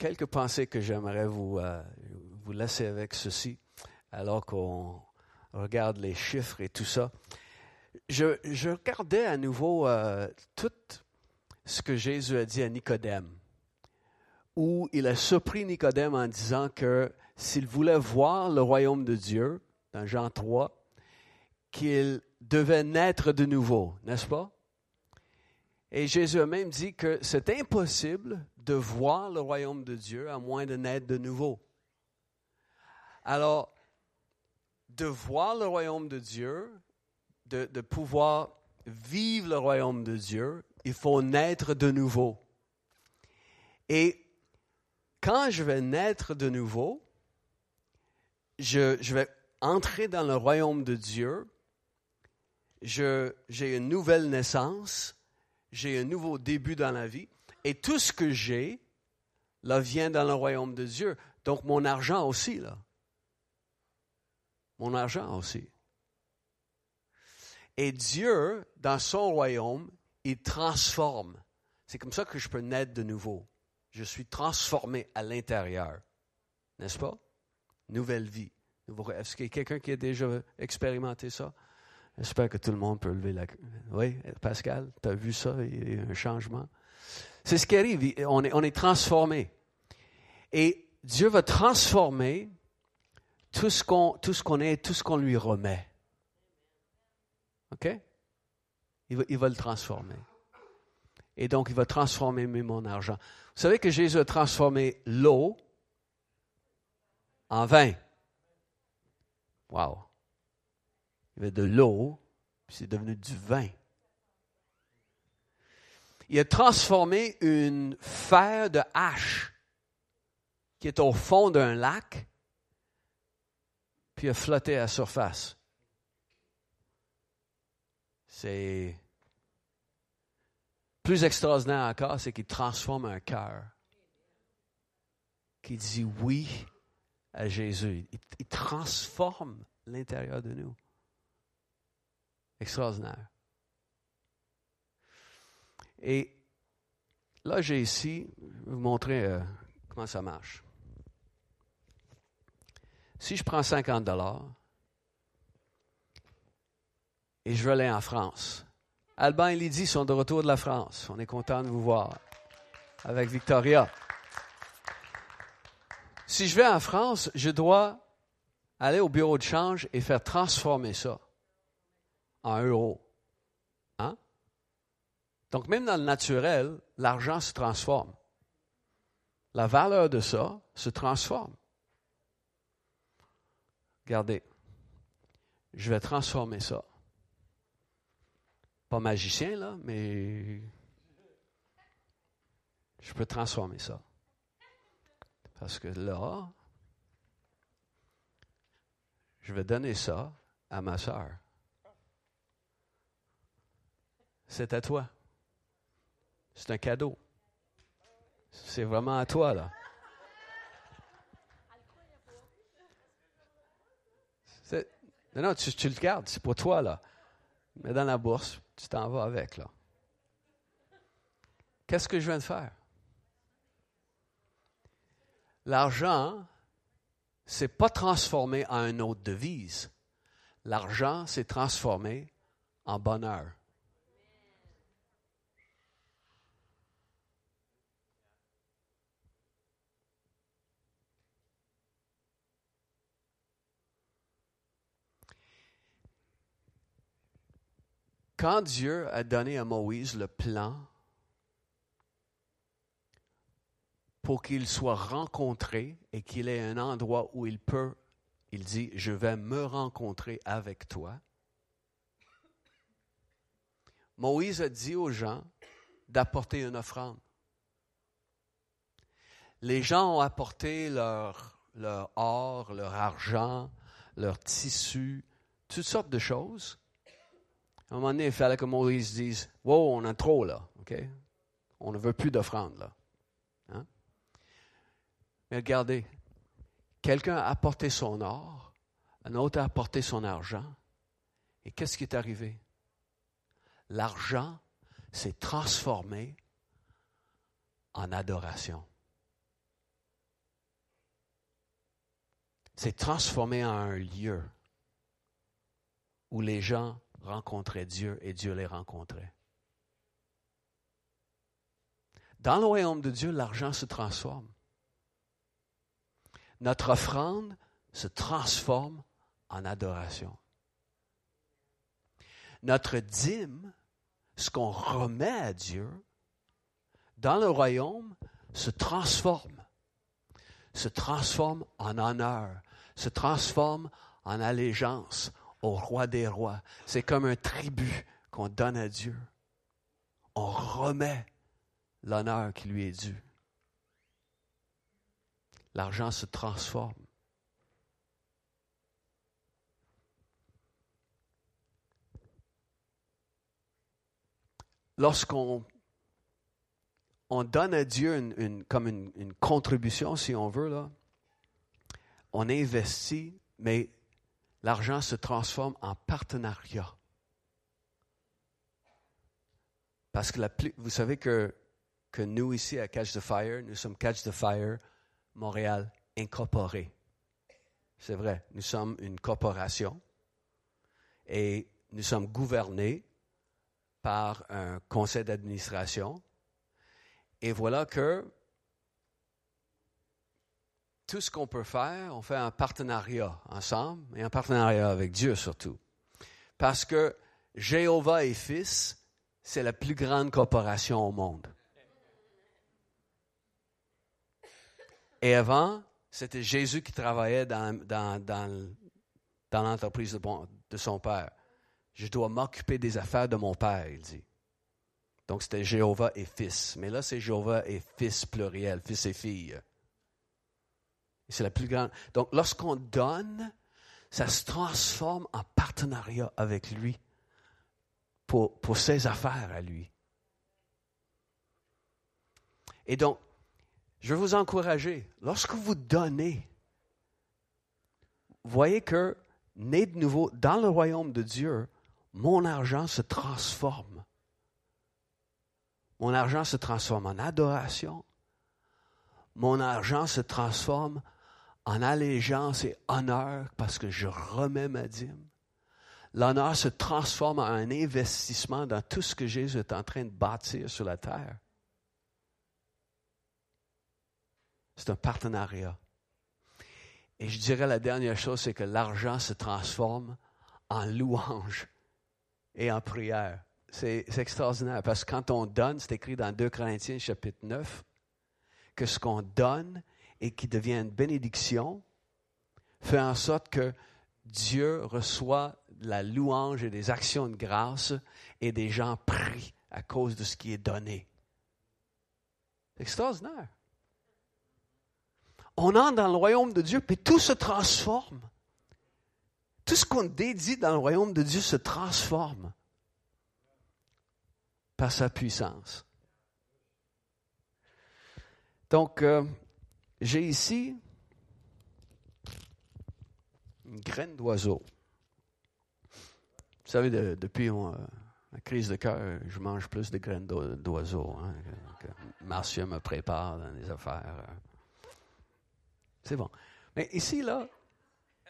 quelques pensées que j'aimerais vous, euh, vous laisser avec ceci, alors qu'on regarde les chiffres et tout ça. Je, regardais à nouveau euh, tout ce que Jésus a dit à Nicodème, où il a surpris Nicodème en disant que s'il voulait voir le royaume de Dieu, dans Jean 3, qu'il devait naître de nouveau, n'est-ce pas? Et Jésus a même dit que c'est impossible de voir le royaume de Dieu à moins de naître de nouveau. Alors, de voir le royaume de Dieu, de, pouvoir vivre le royaume de Dieu, il faut naître de nouveau. Et quand je vais naître de nouveau, je, je vais entrer dans le royaume de Dieu, j'ai une nouvelle naissance, j'ai un nouveau début dans la vie, et tout ce que j'ai, là, vient dans le royaume de Dieu. Donc, mon argent aussi, là. Mon argent aussi. Et Dieu, dans son royaume, il transforme. C'est comme ça que je peux naître de nouveau. Je suis transformé à l'intérieur. N'est-ce pas? Nouvelle vie. Est-ce qu'il y a quelqu'un qui a déjà expérimenté ça? J'espère que tout le monde peut lever la... Oui, Pascal, tu as vu ça? Il y a un changement? C'est ce qui arrive. On est, transformé. Et Dieu va transformer tout ce qu'on qu'on est, tout ce qu'on lui remet. OK? Il va, il va le transformer. Et donc, il va transformer mon argent. Vous savez que Jésus a transformé l'eau en vin. Wow. Il y avait de l'eau, puis c'est devenu du vin. Il a transformé une fer de hache qui est au fond d'un lac, puis a flotté à la surface. C'est plus extraordinaire encore, c'est qu'il transforme un cœur qui dit oui à Jésus. Il, transforme l'intérieur de nous. Extraordinaire. Et là, j'ai ici, je vais vous montrer euh, comment ça marche. Si je prends 50 dollars et je veux aller en France, Alban et Lydie sont de retour de la France. On est content de vous voir avec Victoria. Si je vais en France, je dois aller au bureau de change et faire transformer ça en euros. Donc, même dans le naturel, l'argent se transforme. La valeur de ça se transforme. Regardez, je vais transformer ça. Pas magicien, là, mais je peux transformer ça. Parce que là, je vais donner ça à ma soeur. C'est à toi. C'est un cadeau. C'est vraiment à toi, là. Non, non, tu, le gardes, c'est pour toi, là. Mais dans la bourse, tu t'en vas avec, là. Qu'est-ce que je viens de faire? L'argent, c'est pas transformé en une autre devise. L'argent s'est transformé en bonheur. Quand Dieu a donné à Moïse le plan pour qu'il soit rencontré et qu'il ait un endroit où il peut, il dit, je vais me rencontrer avec toi. Moïse a dit aux gens d'apporter une offrande. Les gens ont apporté leur, or, leur argent, leur tissu, toutes sortes de choses. À un moment donné, il fallait que Moïse dise Wow, on a trop là, OK? On ne veut plus d'offrande là. Mais regardez, quelqu'un a apporté son or, un autre a apporté son argent. Et qu'est-ce qui est arrivé? L'argent s'est transformé en adoration. s'est transformé en un lieu où les gens rencontraient Dieu et Dieu les rencontrait. Dans le royaume de Dieu, l'argent se transforme. Notre offrande se transforme en adoration. Notre dîme, ce qu'on remet à Dieu, dans le royaume, se transforme, se transforme en honneur, se transforme en allégeance au roi des rois. C'est comme un tribut qu'on donne à Dieu. On remet l'honneur qui lui est dû. L'argent se transforme. Lorsqu'on on donne à Dieu comme une, contribution, si on veut, on investit, mais l'argent se transforme en partenariat. Parce que vous savez que que nous ici à Catch the Fire, nous sommes Catch the Fire Montréal incorporé. C'est vrai, nous sommes une corporation et nous sommes gouvernés par un conseil d'administration. Et voilà que tout ce qu'on peut faire, on fait un partenariat ensemble et un partenariat avec Dieu surtout. Parce que Jéhovah et Fils, c'est la plus grande corporation au monde. Et avant, c'était Jésus qui travaillait dans, l'entreprise de, son père. Je dois m'occuper des affaires de mon père, il dit. Donc c'était Jéhovah et fils. Mais là, c'est Jéhovah et fils pluriel, fils et fille. C'est la plus grande. Donc lorsqu'on donne, ça se transforme en partenariat avec lui pour, pour ses affaires à lui. Et donc, je veux vous encourager, lorsque vous donnez, voyez que, né de nouveau dans le royaume de Dieu, mon argent se transforme. Mon argent se transforme en adoration. Mon argent se transforme en allégeance et honneur parce que je remets ma dîme. L'honneur se transforme en un investissement dans tout ce que Jésus est en train de bâtir sur la terre. C'est un partenariat. Et je dirais la dernière chose, c'est que l'argent se transforme en louange et en prière. C'est extraordinaire parce que quand on donne, c'est écrit dans 2 Corinthiens chapitre 9, que ce qu'on donne et qui devient une bénédiction fait en sorte que Dieu reçoit la louange et des actions de grâce et des gens prient à cause de ce qui est donné. C'est extraordinaire on entre dans le royaume de Dieu, puis tout se transforme. Tout ce qu'on dédie dans le royaume de Dieu se transforme par sa puissance. Donc, euh, j'ai ici une graine d'oiseau. Vous savez, depuis la euh, crise de cœur, je mange plus de graines d'oiseau. Hein, Marcia me prépare dans les affaires. Euh. C'est bon. Mais ici, là,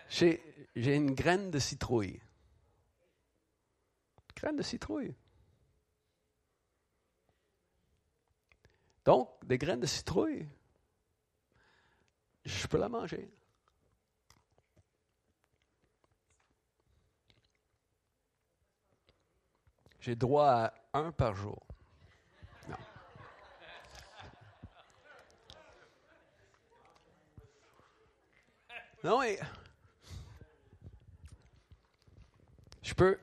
j'ai une graine de citrouille. Graine de citrouille. Donc, des graines de citrouille, je peux la manger. J'ai droit à un par jour. Non, mais. Je peux,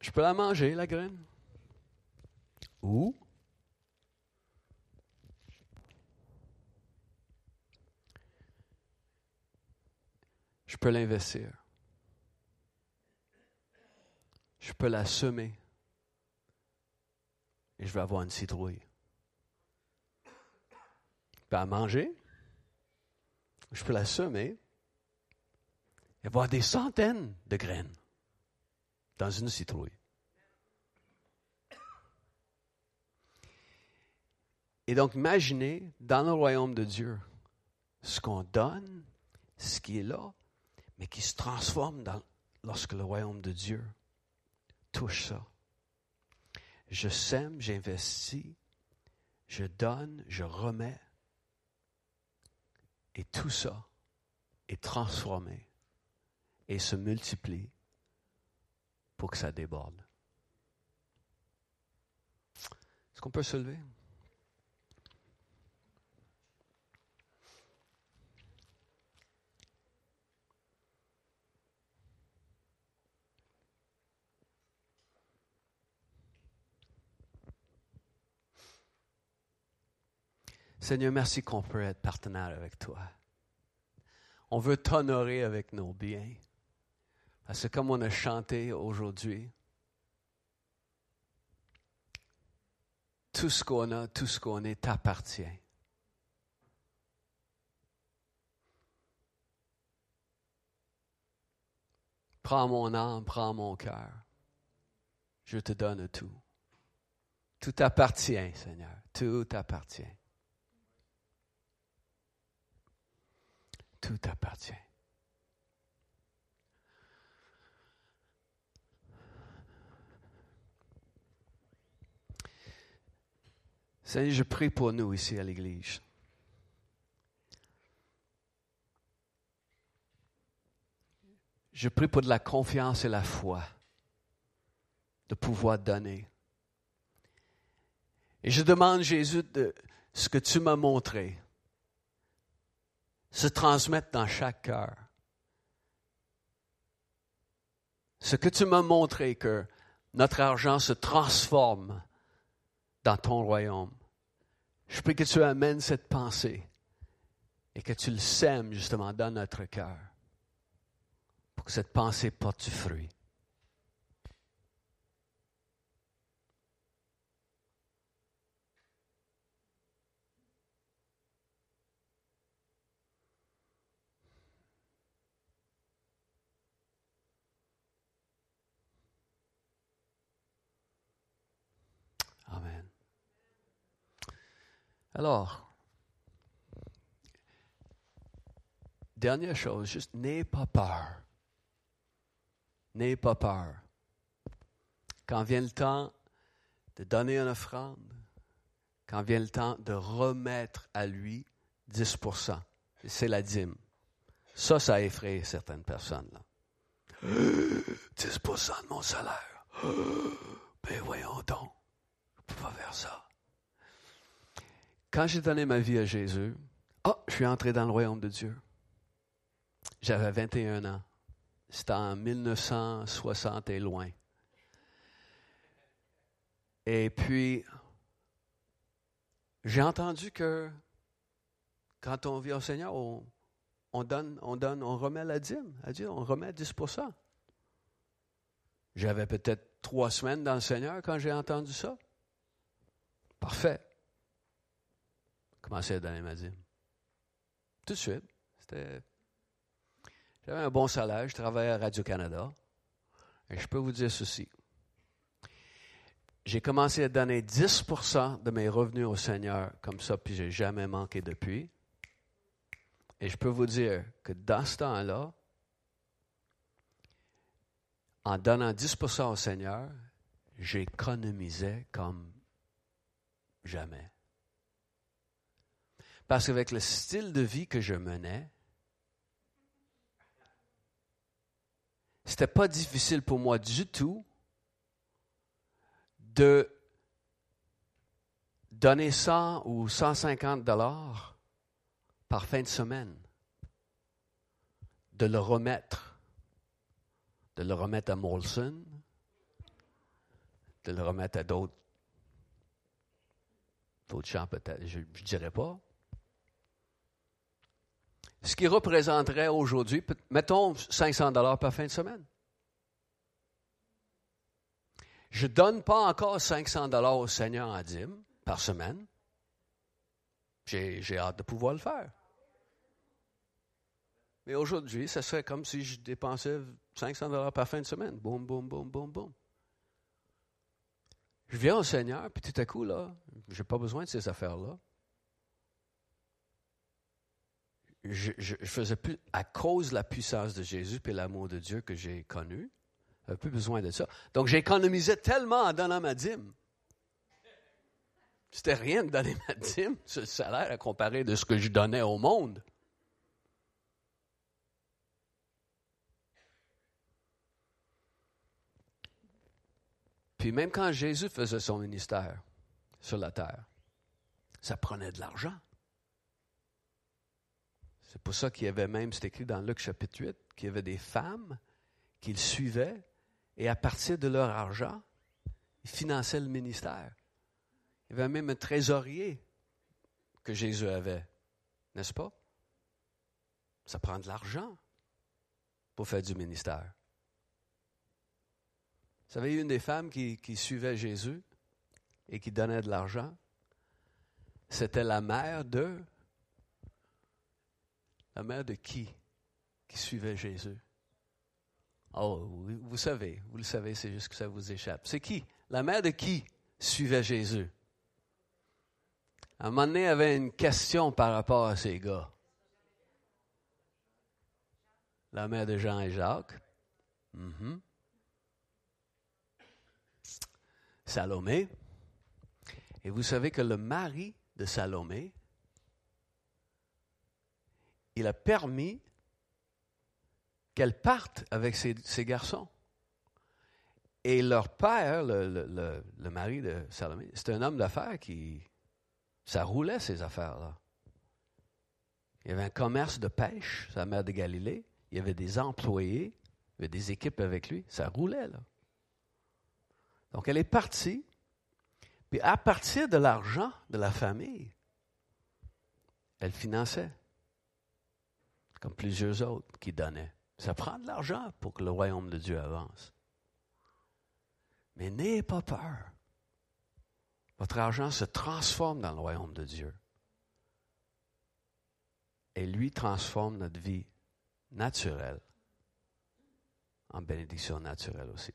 je peux la manger, la graine. Ou. Peux l'investir. Je peux la semer. Et je vais avoir une citrouille. Peux la manger. Je peux la semer y avoir des centaines de graines dans une citrouille. Et donc, imaginez dans le royaume de Dieu ce qu'on donne, ce qui est là, mais qui se transforme lorsque le royaume de Dieu touche ça. Je sème, j'investis, je donne, je remets. Et tout ça est transformé et se multiplie pour que ça déborde. Est-ce qu'on peut se lever? Seigneur, merci qu'on peut être partenaire avec toi. On veut t'honorer avec nos biens. Parce que comme on a chanté aujourd'hui, tout ce qu'on a, tout ce qu'on est t'appartient. Prends mon âme, prends mon cœur. Je te donne tout. Tout appartient, Seigneur. Tout appartient. Tout appartient. Seigneur, je prie pour nous ici à l'Église. Je prie pour de la confiance et la foi, de pouvoir donner. Et je demande, Jésus, de ce que tu m'as montré, se transmettre dans chaque cœur. Ce que tu m'as montré, que notre argent se transforme dans ton royaume. Je prie que tu amènes cette pensée et que tu le sèmes justement dans notre cœur pour que cette pensée porte du fruit. Alors, dernière chose, juste n'aie pas peur. N'aie pas peur. Quand vient le temps de donner une offrande, quand vient le temps de remettre à lui 10% c'est la dîme. Ça, ça effraie certaines personnes. Là. 10% de mon salaire. Ben voyons donc, je ne peux pas faire ça. Quand j'ai donné ma vie à Jésus, oh, je suis entré dans le royaume de Dieu. J'avais 21 ans. C'était en 1960 et loin. Et puis, j'ai entendu que quand on vit au Seigneur, on, donne, on donne, on remet la dîme à Dieu, on remet 10 J'avais peut-être trois semaines dans le Seigneur quand j'ai entendu ça. Parfait commencé à donner ma dîme. Tout de suite. J'avais un bon salaire, je travaillais à Radio-Canada. Et je peux vous dire ceci. J'ai commencé à donner 10% de mes revenus au Seigneur comme ça, puis je n'ai jamais manqué depuis. Et je peux vous dire que dans ce temps-là, en donnant 10% au Seigneur, j'économisais comme jamais. Parce qu'avec le style de vie que je menais, c'était pas difficile pour moi du tout de donner 100 ou 150 dollars par fin de semaine, de le remettre, de le remettre à Molson, de le remettre à d'autres, d'autres champs peut-être, je ne dirais pas, ce qui représenterait aujourd'hui, mettons 500 dollars par fin de semaine. Je ne donne pas encore 500 dollars au Seigneur en dîme par semaine. J'ai hâte de pouvoir le faire. Mais aujourd'hui, ça serait comme si je dépensais 500 dollars par fin de semaine. Boum, boum, boum, boum, boum. Je viens au Seigneur, puis tout à coup, là, je n'ai pas besoin de ces affaires-là. Je, je, faisais plus, à cause de la puissance de Jésus et l'amour de Dieu que j'ai connu, j'avais plus besoin de ça. Donc j'économisais tellement en donnant ma dîme. C'était rien de donner ma dîme, ce salaire à comparer de ce que je donnais au monde. Puis même quand Jésus faisait son ministère sur la terre, ça prenait de l'argent. C'est pour ça qu'il y avait même, c'est écrit dans Luc chapitre 8, qu'il y avait des femmes qu'il suivait et à partir de leur argent, ils finançaient le ministère. Il y avait même un trésorier que Jésus avait, n'est-ce pas? Ça prend de l'argent pour faire du ministère. Vous savez, une des femmes qui, qui suivait Jésus et qui donnait de l'argent, c'était la mère de... La mère de qui? Qui suivait Jésus? Oh, vous savez, vous le savez, c'est juste que ça vous échappe. C'est qui? La mère de qui suivait Jésus? À un moment donné, avait une question par rapport à ces gars. La mère de Jean et Jacques. Mm-hmm. Salomé. Et vous savez que le mari de Salomé, il a permis qu'elle parte avec ses, garçons. Et leur père, le, mari de Salomé, c'est un homme d'affaires qui, ça roulait ces affaires-là. Il y avait un commerce de pêche, sa mère de Galilée. Il y avait des employés, il y avait des équipes avec lui. Ça roulait, là. Donc, elle est partie. Puis, à partir de l'argent de la famille, elle finançait. Comme plusieurs autres qui donnaient. Ça prend de l'argent pour que le royaume de Dieu avance. Mais n'ayez pas peur. Votre argent se transforme dans le royaume de Dieu. Et lui transforme notre vie naturelle en bénédiction naturelle aussi.